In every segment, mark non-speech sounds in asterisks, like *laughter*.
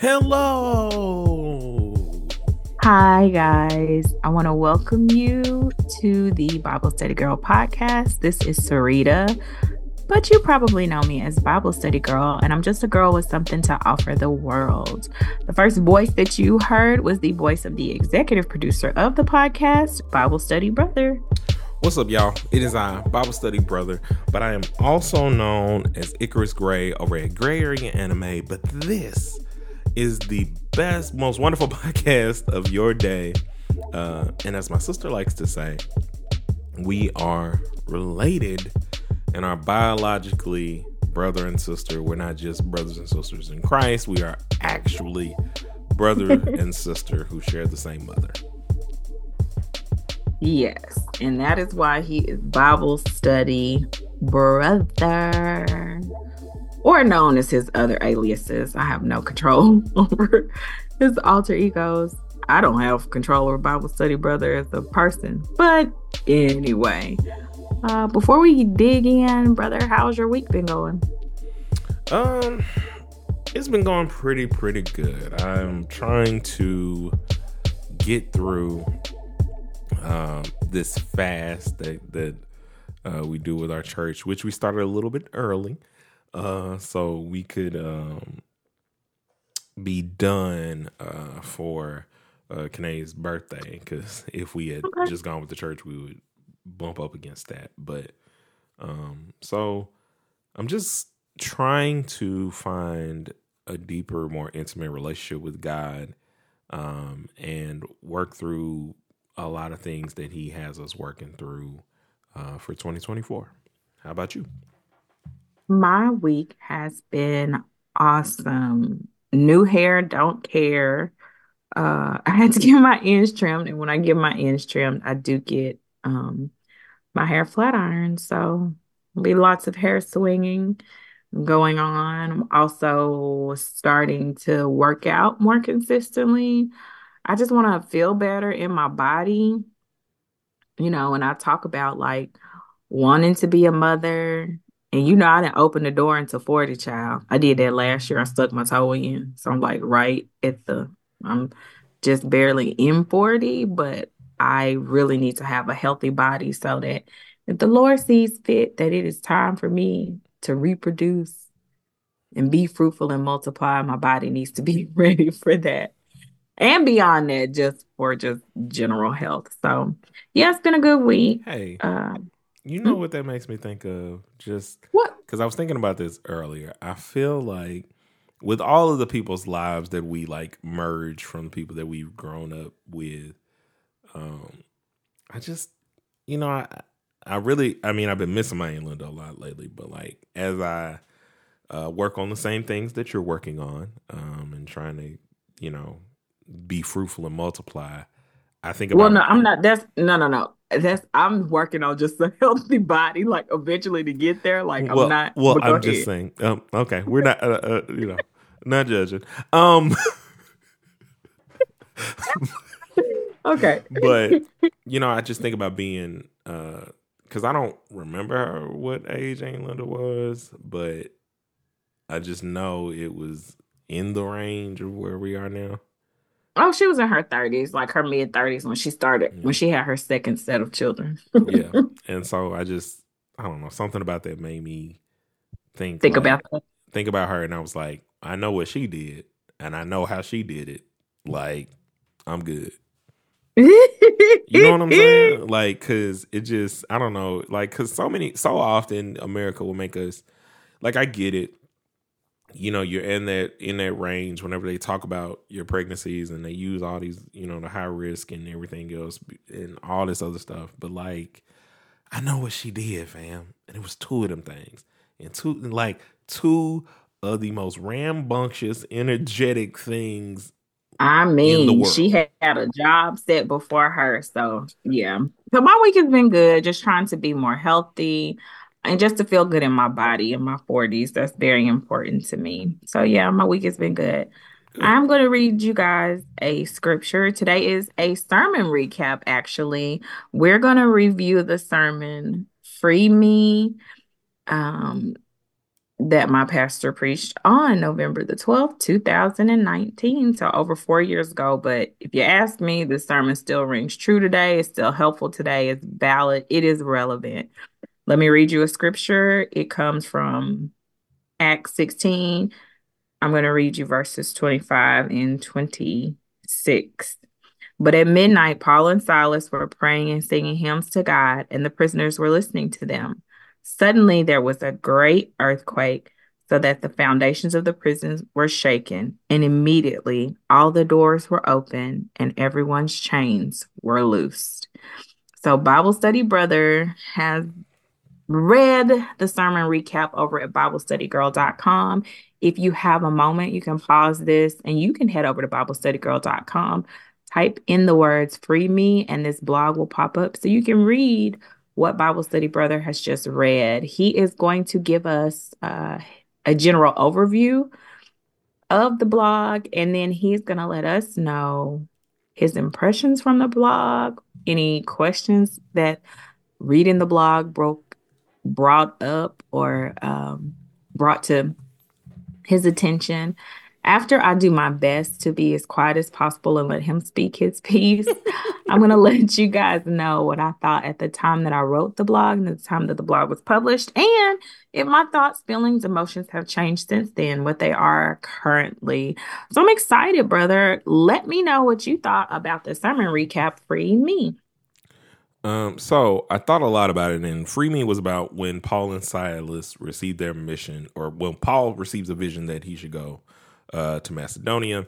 Hello. Hi, guys. I want to welcome you to the Bible Study Girl podcast. This is Sarita, but you probably know me as Bible Study Girl, and I'm just a girl with something to offer the world. The first voice that you heard was the voice of the executive producer of the podcast, Bible Study Brother. What's up, y'all? It is I, Bible Study Brother, but I am also known as Icarus Gray over at Gray Area Anime. But this is the best, most wonderful *laughs* podcast of your day. Uh, and as my sister likes to say, we are related and are biologically brother and sister. We're not just brothers and sisters in Christ, we are actually brother *laughs* and sister who share the same mother. Yes, and that is why he is Bible study brother or known as his other aliases. I have no control *laughs* over his alter egos. I don't have control over Bible Study Brother as a person. But anyway, uh, before we dig in, brother, how's your week been going? Um, it's been going pretty, pretty good. I'm trying to get through um, this fast that that uh, we do with our church, which we started a little bit early uh, so we could um, be done uh, for uh, Kanae's birthday. Because if we had okay. just gone with the church, we would bump up against that. But um, so I'm just trying to find a deeper, more intimate relationship with God um, and work through a lot of things that He has us working through uh, for 2024. How about you? My week has been awesome. New hair, don't care. Uh, *laughs* I had to get my ends trimmed, and when I get my ends trimmed, I do get um my hair flat ironed. So be lots of hair swinging going on. I'm also starting to work out more consistently. I just want to feel better in my body. You know, when I talk about like wanting to be a mother and you know, I didn't open the door until 40 child. I did that last year. I stuck my toe in. So I'm like right at the I'm just barely in 40, but I really need to have a healthy body so that if the Lord sees fit that it is time for me to reproduce and be fruitful and multiply, my body needs to be *laughs* ready for that. And beyond that, just for just general health. So yeah, it's been a good week. Hey. Uh, you know mm-hmm. what that makes me think of? Just what? Because I was thinking about this earlier. I feel like with all of the people's lives that we like merge from the people that we've grown up with, um, I just, you know, I, I really, I mean, I've been missing my Aunt Linda a lot lately, but like as I uh, work on the same things that you're working on, um, and trying to, you know, be fruitful and multiply. I think about. Well, no, I'm not. That's no, no, no that's I'm working on just *laughs* a healthy body, like eventually to get there. Like well, I'm not. Well, I'm ahead. just saying. Um, okay, we're not. Uh, uh, you know, not judging. Um. *laughs* okay. but you know, I just think about being uh because uh, I don't remember what age Linda was, but I just know it was in the range of where we are now. Oh, she was in her thirties, like her mid thirties when she started, yeah. when she had her second set of children. yeah, *laughs* and so I just, I don't know, something about that made me think, think like, about that. think about her, and I was like, I know what she did, and I know how she did it. Like, I'm good. you know what I'm saying? *laughs* Like, cause it just, I don't know, like, cause so many, so often America will make us, like, I get it you know you're in that in that range whenever they talk about your pregnancies and they use all these you know the high risk and everything else and all this other stuff. But like i know what she did fam and it was two of them things. And two like two of the most rambunctious energetic things i mean she had a job set before her so yeah. So my week has been good just trying to be more healthy and just to feel good in my body in my 40s that's very important to me so yeah my week has been good I'm going to read you guys a scripture. Today is a sermon recap, actually. We're going to review the sermon Free Me um, that my pastor preached on November the 12th, 2019. So over four years ago. But if you ask me, the sermon still rings true today. It's still helpful today. It's valid. It is relevant. Let me read you a scripture. It comes from Acts 16 I'm going to read you verses 25 and 26. But at midnight, Paul and Silas were praying and singing hymns to God, and the prisoners were listening to them. Suddenly, there was a great earthquake, so that the foundations of the prisons were shaken, and immediately all the doors were open and everyone's chains were loosed. So, Bible Study Brother has read the sermon recap over at BibleStudyGirl.com. If you have a moment, you can pause this and you can head over to BibleStudyGirl.com, type in the words free me, and this blog will pop up so you can read what Bible Study Brother has just read. He is going to give us uh, a general overview of the blog, and then he's going to let us know his impressions from the blog, any questions that reading the blog broke brought up or um, brought to his attention. After I do my best to be as quiet as possible and let him speak his *laughs* piece, I'm going to let you guys know what I thought at the time that I wrote the blog and the time that the blog was published, and if my thoughts, feelings, emotions have changed since then, what they are currently. So I'm excited, brother. Let me know what you thought about the sermon recap Free Me. Um, so I thought a lot about it, and Free Me was about when Paul and Silas received their mission, or when Paul receives a vision that he should go uh, to Macedonia.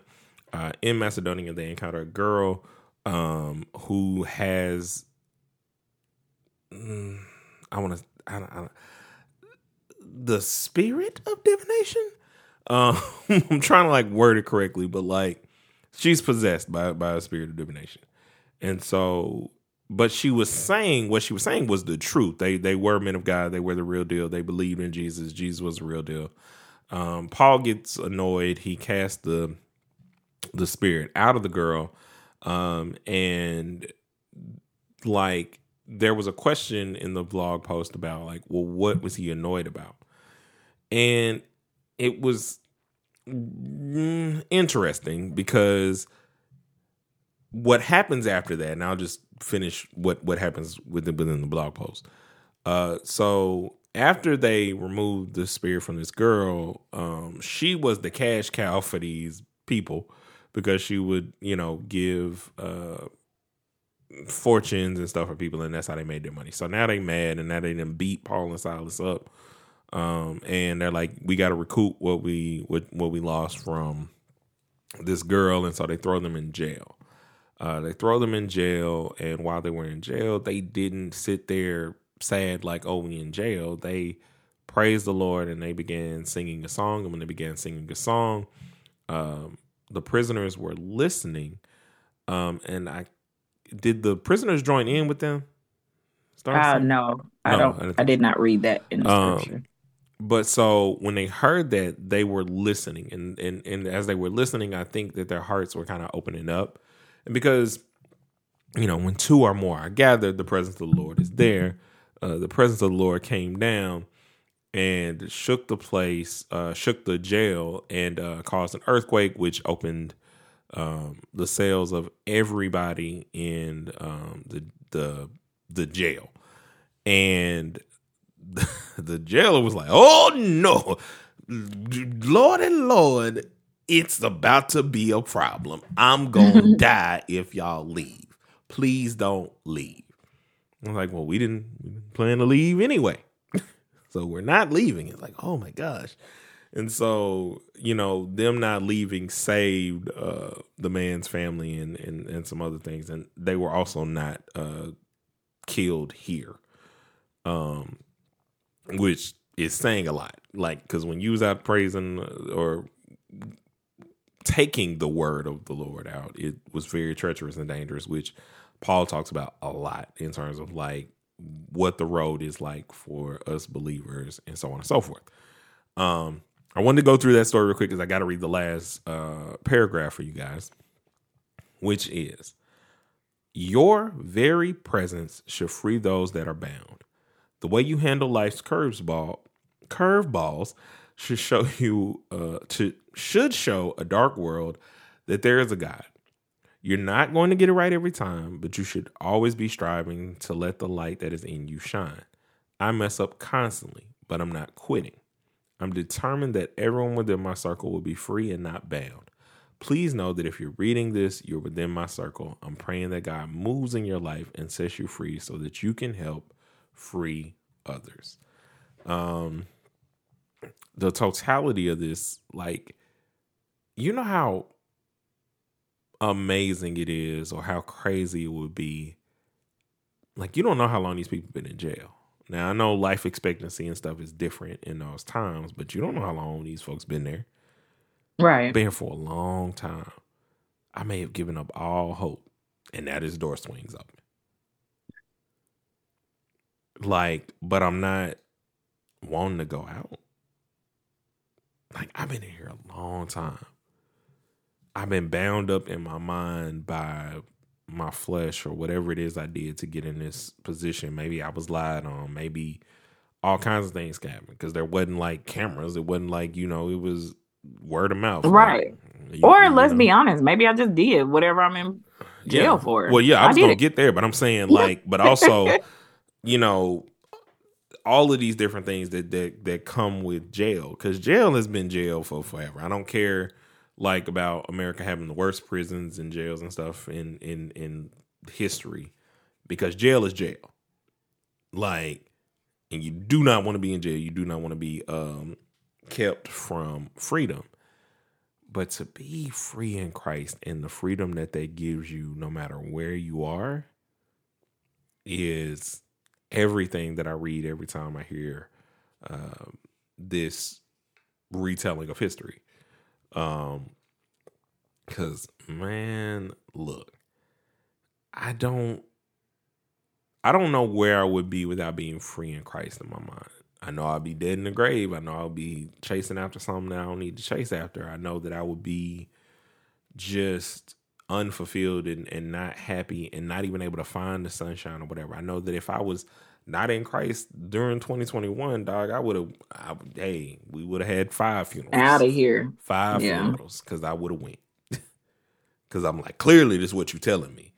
Uh, in Macedonia, they encounter a girl um, who has, mm, I want to, I I the spirit of divination. Um, *laughs* I'm trying to like word it correctly, but like she's possessed by by a spirit of divination, and so but she was saying what she was saying was the truth. They they were men of God. They were the real deal. They believed in Jesus. Jesus was the real deal. Um, Paul gets annoyed. He casts the the spirit out of the girl, um, and like there was a question in the blog post about like, well, what was he annoyed about? And it was mm, interesting because what happens after that, and I'll just finish what what happens within within the blog post. Uh, so after they removed the spirit from this girl, um, she was the cash cow for these people because she would, you know, give uh, fortunes and stuff for people, and that's how they made their money. So now they mad, and now they didn't beat Paul and Silas up, um, and they're like, we got to recoup what we what what we lost from this girl, and so they throw them in jail. Uh, they throw them in jail, and while they were in jail, they didn't sit there sad like, "Oh, we in jail." They praised the Lord and they began singing a song. And when they began singing a song, um, the prisoners were listening. Um, and I did the prisoners join in with them. Uh, no, I no, don't. I, I, did not read that in the um, scripture. But so when they heard that, they were listening, and and and as they were listening, I think that their hearts were kind of opening up and because, you know, when two or more are gathered, the presence of the Lord is there. Uh, the presence of the Lord came down and shook the place, uh, shook the jail, and uh, caused an earthquake, which opened um, the cells of everybody in um, the the the jail, and the, *laughs* the jailer was like, "Oh no, Lord and Lord, it's about to be a problem. I'm gonna *laughs* die if y'all leave. Please don't leave. I'm like, well, we didn't, we didn't plan to leave anyway. *laughs* so we're not leaving. It's like, oh my gosh. And so, you know, them not leaving saved uh, the man's family and, and, and some other things. And they were also not uh, killed here, um, which is saying a lot. Like, because when you was out praising uh, or taking the word of the Lord out. It was very treacherous and dangerous, which Paul talks about a lot in terms of like what the road is like for us believers and so on and so forth. Um, I wanted to go through that story real quick because I got to read the last uh, paragraph for you guys, which is Your very presence should free those that are bound. The way you handle life's curveball, curveballs should show you uh, to should show a dark world that there is a God. You're not going to get it right every time, but you should always be striving to let the light that is in you shine. I mess up constantly, but I'm not quitting. I'm determined that everyone within my circle will be free and not bound. Please know that if you're reading this, you're within my circle. I'm praying that God moves in your life and sets you free so that you can help free others. Um, the totality of this, like, you know how amazing it is or how crazy it would be. Like you don't know how long these people been in jail. Now I know life expectancy and stuff is different in those times, but you don't know how long these folks been there. Right. Been here for a long time. I may have given up all hope, and now this door swings open. Like, but I'm not wanting to go out. Like I've been in here a long time. I've been bound up in my mind by my flesh or whatever it is I did to get in this position. Maybe I was lied on. Maybe all kinds of things happened because there wasn't like cameras. It wasn't like you know it was word of mouth, right? Like, you, or you let's know. be honest, maybe I just did whatever I'm in jail yeah. for. Well, yeah, I was gonna it. get there, but I'm saying like, but also, *laughs* you know, all of these different things that that that come with jail because jail has been jail for forever. I don't care like about America having the worst prisons and jails and stuff in in in history because jail is jail. Like and you do not want to be in jail. You do not want to be um kept from freedom. But to be free in Christ and the freedom that that gives you no matter where you are is everything that I read every time I hear uh, this retelling of history. Um, cause man, look, I don't, I don't know where I would be without being free in Christ in my mind. I know I'll be dead in the grave. I know I'll be chasing after something that I don't need to chase after. I know that I would be just unfulfilled and, and not happy and not even able to find the sunshine or whatever. I know that if I was not in Christ during 2021, dog, I would have. Hey, we would have had five funerals. Out of here, five yeah. funerals, because I would have went. *laughs* Because I'm like, clearly, this is what you're telling me.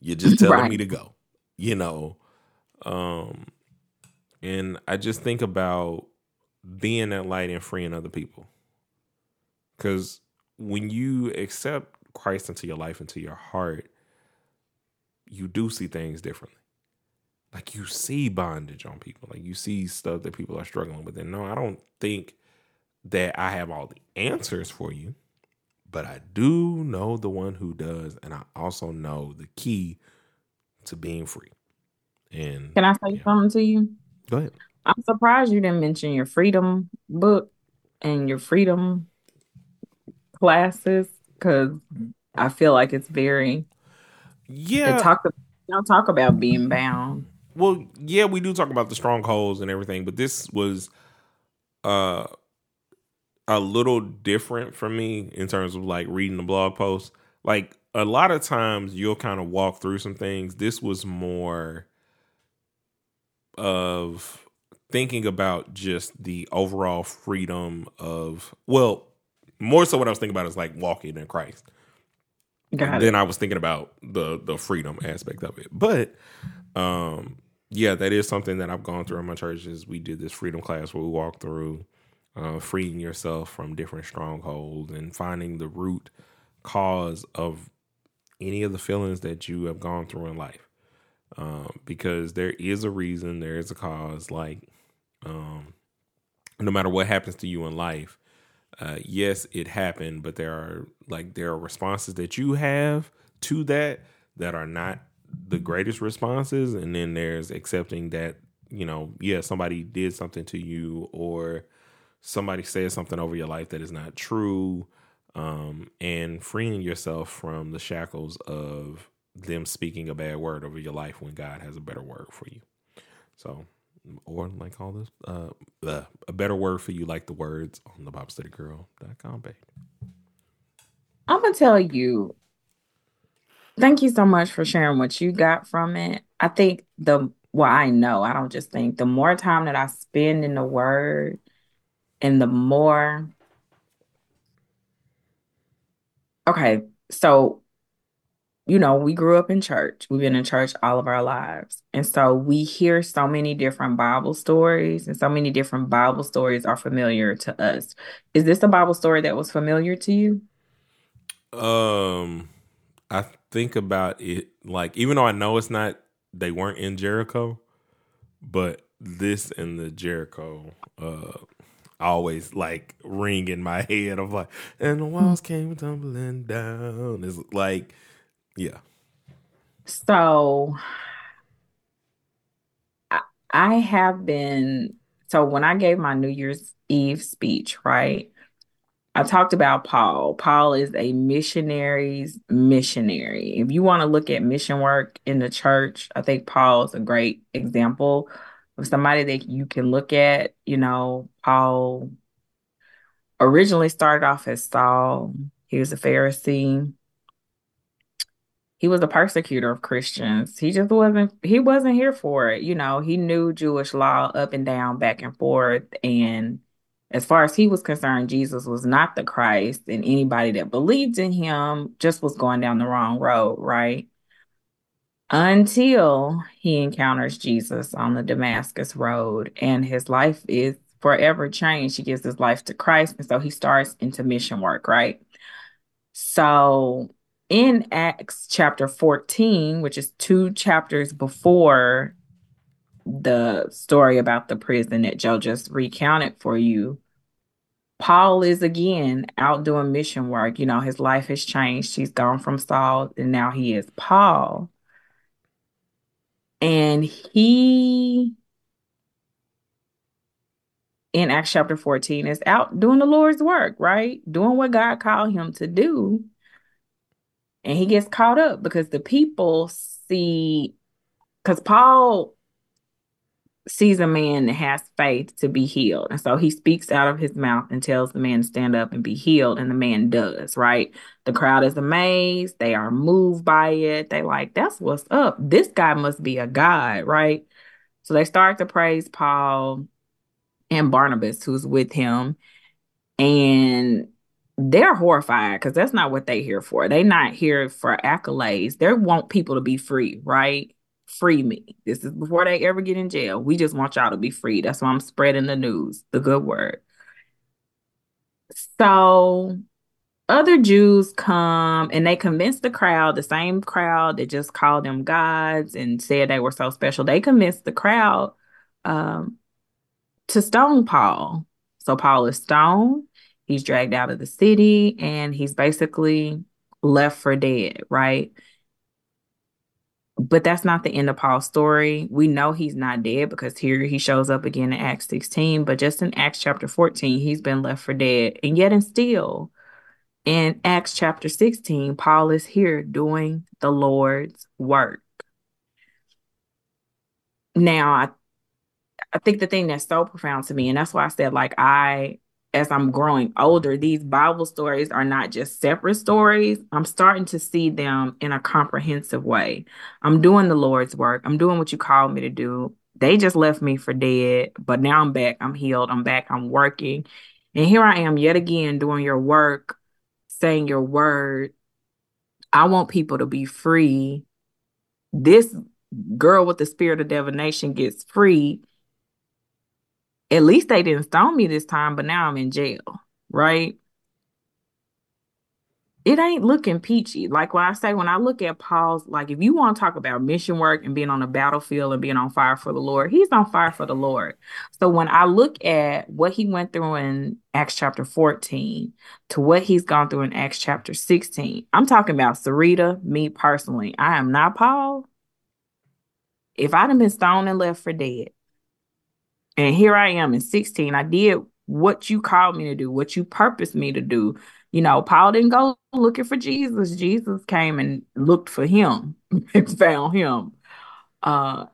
You're just telling right. me to go. You know, um, and I just think about being that light and freeing other people. Because when you accept Christ into your life, into your heart, you do see things differently like you see bondage on people. Like you see stuff that people are struggling with. And no i don't think that i have all the answers for you but i do know the one who does and i also know the key to being free. And can i say yeah. something to you? Go ahead. I'm surprised you didn't mention your freedom book and your freedom classes because i feel like it's very yeah. Talk don't talk about being bound well, yeah, we do talk about the strongholds and everything, but this was uh a little different for me in terms of like reading the blog post. Like a lot of times you'll kind of walk through some things. This was more of thinking about just the overall freedom of well, more so what I was thinking about is like walking in Christ. Got then I was thinking about the the freedom aspect of it. But um yeah, that is something that I've gone through in my churches. We did this freedom class where we walked through uh, freeing yourself from different strongholds and finding the root cause of any of the feelings that you have gone through in life. Um, because there is a reason, there is a cause. Like, um, no matter what happens to you in life, uh, yes, it happened, but there are like there are responses that you have to that that are not the greatest responses and then there's accepting that you know yeah somebody did something to you or somebody said something over your life that is not true um, and freeing yourself from the shackles of them speaking a bad word over your life when god has a better word for you so or like all this, uh, uh, a better word for you, like the words on the BibleStudyGirl.com page. I'm gonna tell you. Thank you so much for sharing what you got from it. I think the well, I know, I don't just think the more time that I spend in the word and the more okay, so you know, we grew up in church. We've been in church all of our lives. And so we hear so many different Bible stories, and so many different Bible stories are familiar to us. Is this a Bible story that was familiar to you? Um, I think about it like even though I know it's not they weren't in Jericho, but this and the Jericho uh always like ring in my *laughs* head of like and the walls came tumbling down. It's like yeah. So I, I have been so when I gave my New Year's Eve speech, right? I talked about Paul. Paul is a missionary's missionary. If you want to look at mission work in the church, I think Paul is a great example of somebody that you can look at. You know, Paul originally started off as Saul, he was a Pharisee he was a persecutor of Christians. He just wasn't he wasn't here for it. You know, he knew Jewish law up and down, back and forth. And as far as he was concerned, Jesus was not the Christ, and anybody that believed in him just was going down the wrong road, right? Until he encounters Jesus on the Damascus road, and his life is forever changed. He gives his life to Christ, and so he starts into mission work, right? So in Acts chapter 14, which is two chapters before the story about the prison that Joe just recounted for you, Paul is again out doing mission work. You know, his life has changed. He's gone from Saul and now he is Paul. And he, in Acts chapter 14, is out doing the Lord's work, right? Doing what God called him to do and he gets caught up because the people see because Paul sees a man that has faith to be healed. And so he speaks out of his mouth and tells the man to stand up and be healed. And the man does, right? The crowd is amazed. They are moved by it. They like, that's what's up. This guy must be a God, right? So they start to praise Paul and Barnabas, who's with him. And they're horrified because that's not what they here for. They not here for accolades. They want people to be free, right? Free me. This is before they ever get in jail. We just want y'all to be free. That's why I'm spreading the news, the good word. So other Jews come and they convince the crowd, the same crowd that just called them gods and said they were so special. They convinced the crowd um, to stone Paul. So Paul is stoned He's dragged out of the city and he's basically left for dead, right? But that's not the end of Paul's story. We know he's not dead because here he shows up again in Acts 16, but just in Acts chapter 14, he's been left for dead. And yet, and still, in Acts chapter 16, Paul is here doing the Lord's work. Now, I, I think the thing that's so profound to me, and that's why I said, like, I as I'm growing older, these Bible stories are not just separate stories. I'm starting to see them in a comprehensive way. I'm doing the Lord's work. I'm doing what you called me to do. They just left me for dead, but now I'm back. I'm healed. I'm back. I'm working. And here I am yet again doing your work, saying your word. I want people to be free. This girl with the spirit of divination gets free at least they didn't stone me this time, but now I'm in jail, right? It ain't looking peachy. Like when I say, when I look at Paul's, like if you want to talk about mission work and being on the battlefield and being on fire for the Lord, he's on fire for the Lord. So when I look at what he went through in Acts chapter 14 to what he's gone through in Acts chapter 16, I'm talking about Sarita, me personally. I am not Paul. If I'd have been stoned and left for dead, and here I am in 16. I did what you called me to do, what you purposed me to do. You know, Paul didn't go looking for Jesus. Jesus came and looked for him *laughs* and found him. Uh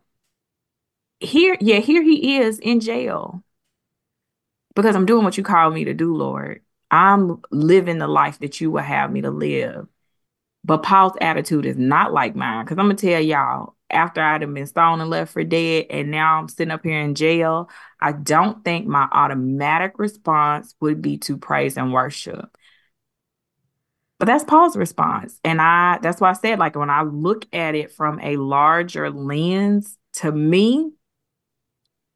here, yeah, here he is in jail because I'm doing what you call me to do, Lord. I'm living the life that you will have me to live. But Paul's attitude is not like mine because I'm gonna tell y'all, after I'd have been stoned and left for dead, and now I'm sitting up here in jail, I don't think my automatic response would be to praise and worship. But that's Paul's response. And I that's why I said, like, when I look at it from a larger lens, to me,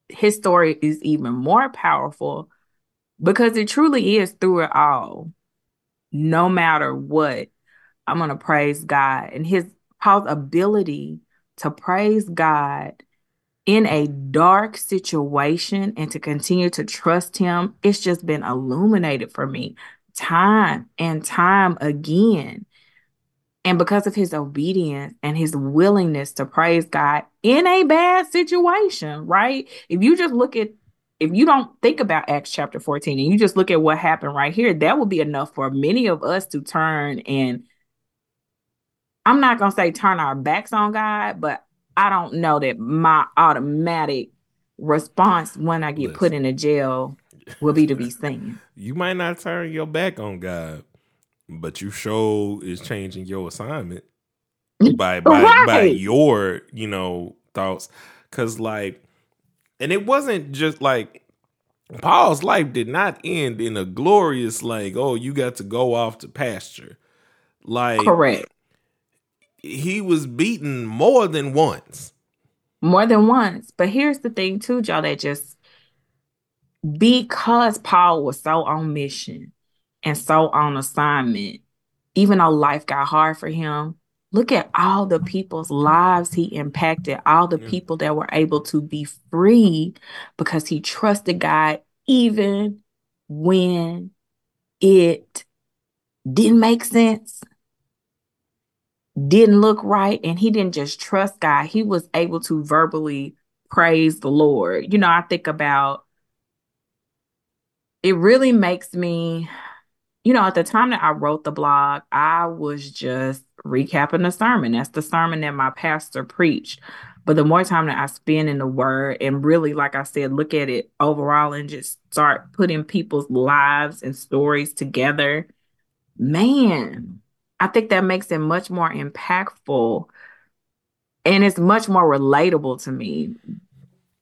his story is even more powerful because it truly is through it all. No matter what, I'm to praise God and his Paul's ability to praise God in a dark situation and to continue to trust him. It's just been illuminated for me time and time again. And because of his obedience and his willingness to praise God in a bad situation, right? If you just look at, if you don't think about Acts chapter 14 and you just look at what happened right here, that would be enough for many of us to turn and I'm not going to say turn our backs on God, but I don't know that my automatic response when I get Listen. put in a jail will be to be *laughs* seen. You might not turn your back on God, but you show is changing your assignment *laughs* by by right. by your you know thoughts because like and it wasn't just like paul's life did not end in a glorious like oh you got to go off to pasture like correct he was beaten more than once. More than once. But here's the thing too y'all that just because paul was so on mission and so on assignment, even though life got hard for him, look at all the people's lives he impacted, all the people that were able to be free because he trusted God even when it didn't make sense, didn't look right, and he didn't just trust God, he was able to verbally praise the Lord. You know, I think about it really makes me you know, at the time that I wrote the blog, I was just recapping the sermon. That's the sermon that my pastor preached. But the more time that I spend in the word and really, like I said, look at it overall and just start putting people's lives and stories together, man, I think that makes it much more impactful and it's much more relatable to me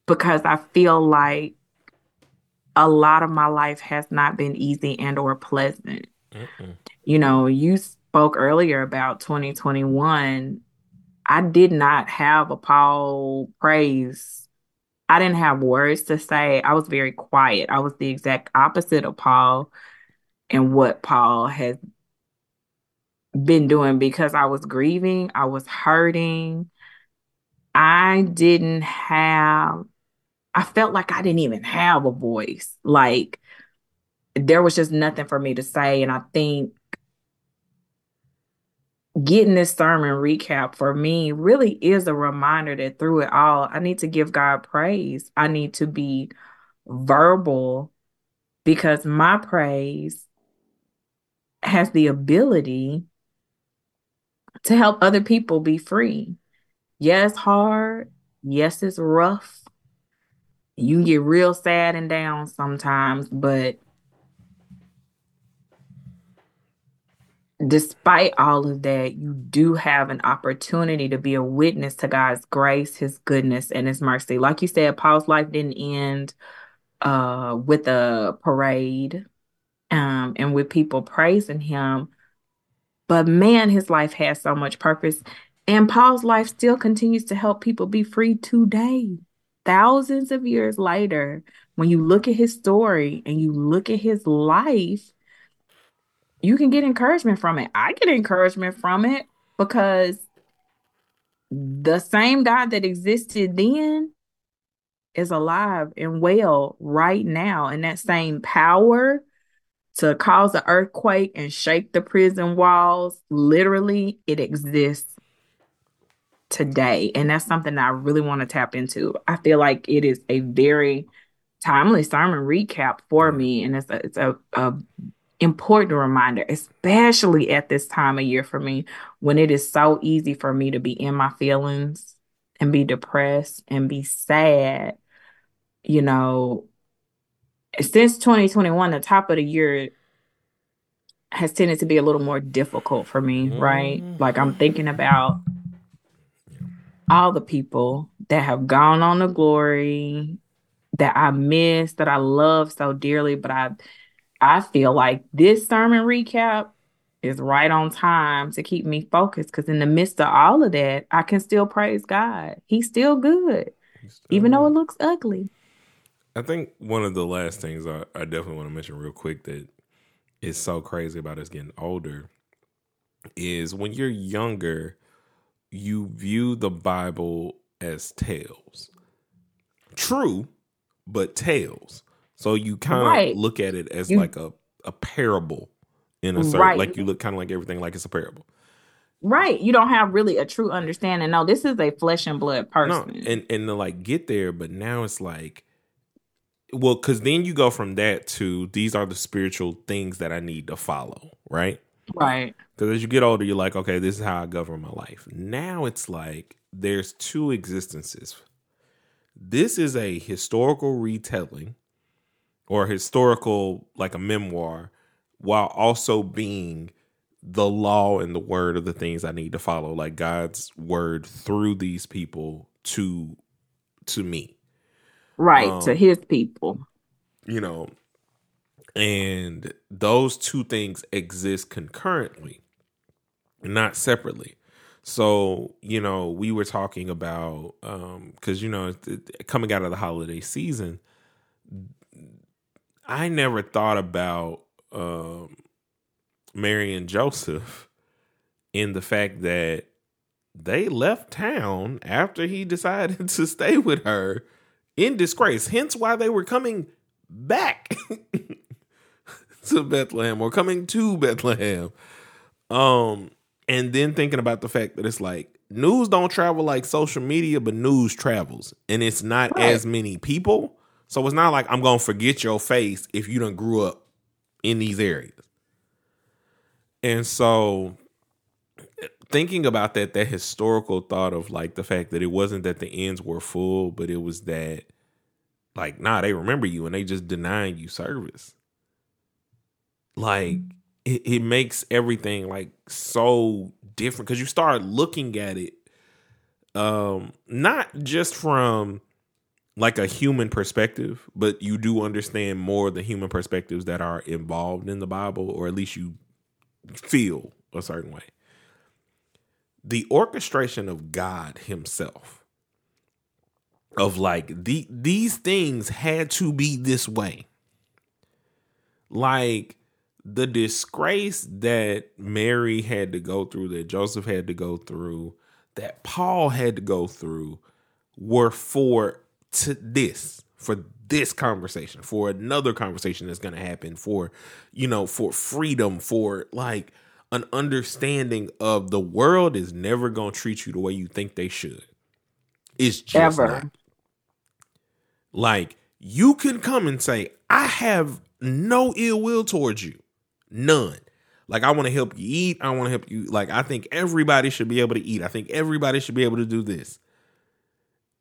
because I feel like a lot of my life has not been easy and or pleasant. Mm-mm. You know, you spoke earlier about 2021. I did not have a Paul praise. I didn't have words to say. I was very quiet. I was the exact opposite of Paul and what Paul has been doing because I was grieving, I was hurting. I didn't have I felt like I didn't even have a voice. Like there was just nothing for me to say. And I think getting this sermon recap for me really is a reminder that through it all, I need to give God praise. I need to be verbal because my praise has the ability to help other people be free. Yes, hard. Yes, it's rough you get real sad and down sometimes, but despite all of that, you do have an opportunity to be a witness to God's grace, His goodness, and His mercy. Like you said, Paul's life didn't end uh, with a parade um, and with people praising him, but man, his life has so much purpose. And Paul's life still continues to help people be free today thousands of years later, when you look at his story and you look at his life, you can get encouragement from it. I get encouragement from it because the same God that existed then is alive and well right now. And that same power to cause an earthquake and shake the prison walls, literally, it exists today. And that's something that I really want to tap into. I feel like it is a very timely sermon recap for me. And it's a, it's a, a important reminder, especially at this time of year for me when it is so easy for me to be in my feelings and be depressed and be sad, you know, since 2021, the top of the year has tended to be a little more difficult for me, right? Mm-hmm. Like I'm thinking about all the people that have gone on to glory that I miss, that I love so dearly, but I I feel like this sermon recap is right on time to keep me focused because in the midst of all of that, I can still praise God. He's still good, He's still even good. though it looks ugly. I think one of the last things I, I definitely want to mention real quick that is so crazy about us getting older is when you're younger, you view the Bible as tales. True, but tales. So you kind of right. look at it as you, like a, a parable in a certain right. like you look kind of like everything like it's a parable. Right. You don't have really a true understanding. No, this is a flesh and blood person. No, and and to like get there, but now it's like well, because then you go from that to these are the spiritual things that I need to follow, right? Right. Because as you get older, you're like, okay, this is how I govern my life. Now it's like there's two existences. This is a historical retelling or historical, like a memoir, while also being the law and the word of the things I need to follow, like God's word through these people to to me right um, to his people. you know and those two things exist concurrently not separately. So you know we were talking about um because you know coming out of the holiday season i never thought about um mary and joseph in the fact that they left town after he *laughs* decided to stay with her in disgrace. Hence why they were coming back *laughs* to Bethlehem or coming to Bethlehem. Um, and then thinking about the fact that it's like news don't travel like social media, but news travels, and it's not right. as many people. So it's not like I'm gonna forget your face if you don't grew up in these areas. And so thinking about that that historical thought of like the fact that it wasn't that the ends were full but it was that like nah they remember you and they just denying you service. Like it, it makes everything like so different because you start looking at it um not just from like a human perspective but you do understand more the human perspectives that are involved in the bible or at least you feel a certain way the orchestration of God Himself of like the these things had to be this way. Like the disgrace that Mary had to go through, that Joseph had to go through, that Paul had to go through, were for to this, for this conversation, for another conversation that's gonna happen, for you know, for freedom, for like an understanding of the world is never going to treat you the way you think they should. It's just Ever. not. Like you can come and say, I have no ill will towards you. None. Like I want to help you eat. I want to help you. Like I think everybody should be able to eat. I think everybody should be able to do this.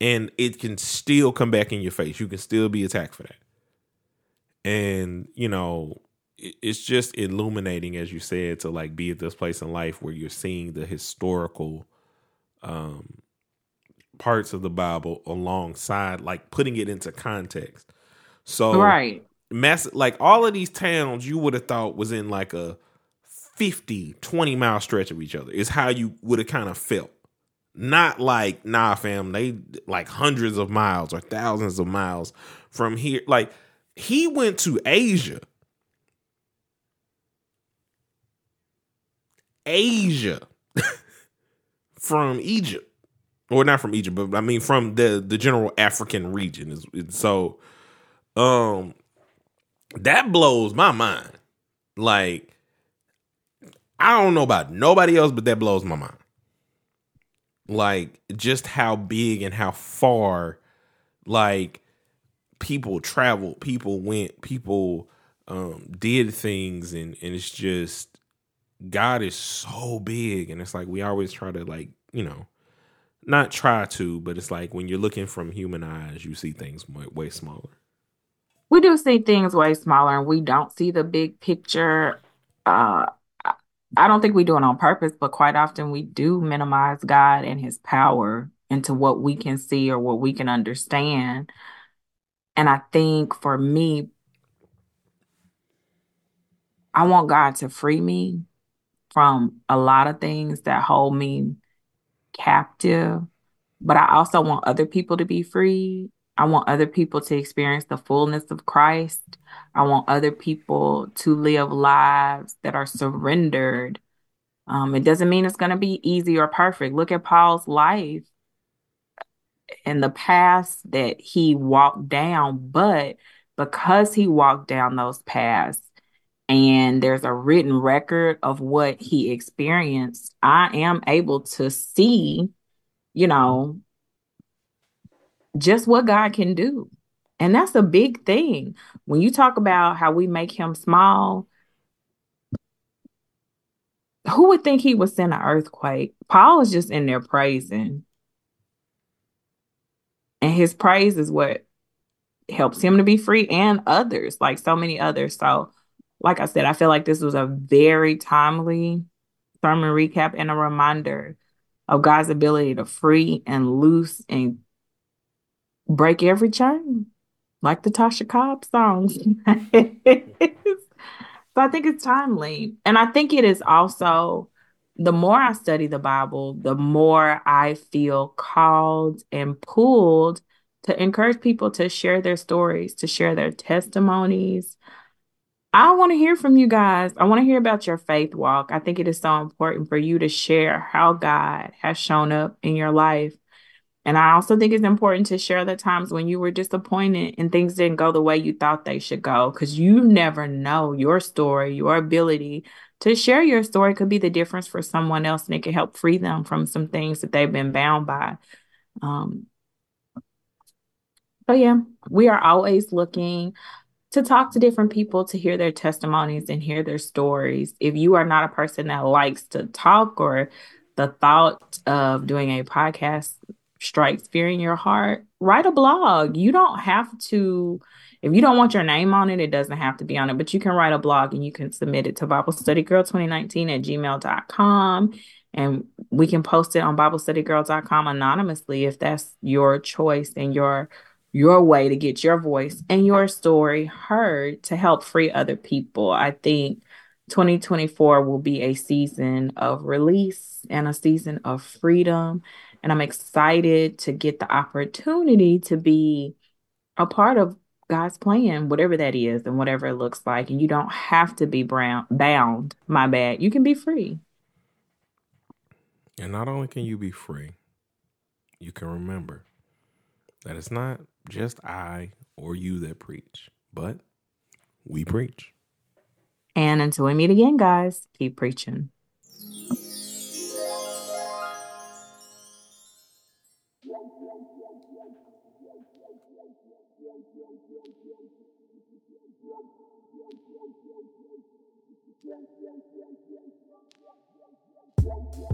And it can still come back in your face. You can still be attacked for that. And, you know, it's just illuminating as you said to like be at this place in life where you're seeing the historical um parts of the bible alongside like putting it into context. So right. mass like all of these towns you would have thought was in like a 50 20 mile stretch of each other is how you would have kind of felt. Not like nah fam they like hundreds of miles or thousands of miles from here. Like he went to asia Asia from Egypt, or not from Egypt, but I mean from the the general African region. So, um, that blows my mind. Like, I don't know about nobody else, but that blows my mind. Like, just how big and how far, like, people traveled, people went, people um did things, and and it's just God is so big, and it's like we always try to like you know not try to, but it's like when you're looking from human eyes, you see things way, smaller. We do see things way smaller and we don't see the big picture. Uh, I don't think we do it on purpose, but quite often we do minimize God and his power into what we can see or what we can understand. And I think for me, I want God to free me from a lot of things that hold me captive, but I also want other people to be free. I want other people to experience the fullness of Christ. I want other people to live lives that are surrendered. Um, it doesn't mean it's going to be easy or perfect. Look at Paul's life and the paths that he walked down, but because he walked down those paths and there's a written record of what he experienced, I am able to see, you know, just what God can do. And that's a big thing. When you talk about how we make him small, who would think he would send an earthquake? Paul is just in there praising. And his praise is what helps him to be free and others, like so many others. So, like I said, I feel like this was a very timely sermon recap and a reminder of God's ability to free and loose and break every chain, like the Tasha Cobbs songs. *laughs* So I think it's timely. And I think it is also the more I study the Bible, the more I feel called and pulled to encourage people to share their stories, to share their testimonies. I want to hear from you guys. I want to hear about your faith walk. I think it is so important for you to share how God has shown up in your life and I also think it's important to share the times when you were disappointed and things didn't go the way you thought they should go because you never know your story, your ability to share your story could be the difference for someone else and it could help free them from some things that they've been bound by. Um, so, yeah, we are always looking to talk to different people to hear their testimonies and hear their stories. If you are not a person that likes to talk or the thought of doing a podcast strikes fear in your heart, write a blog. You don't have to, if you don't want your name on it, it doesn't have to be on it, but you can write a blog and you can submit it to Bible Study Girl 2019 at gmail.com. And we can post it on BibleStudyGirl.com anonymously if that's your choice and your your way to get your voice and your story heard to help free other people. I think 2024 will be a season of release and a season of freedom and I'm excited to get the opportunity to be a part of God's plan, whatever that is and whatever it looks like. And you don't have to be brown, bound, my bad. You can be free. And not only can you be free, you can remember that it's not just I or you that preach, but we preach. And until we meet again, guys, keep preaching. Yeah, yeah, yeah.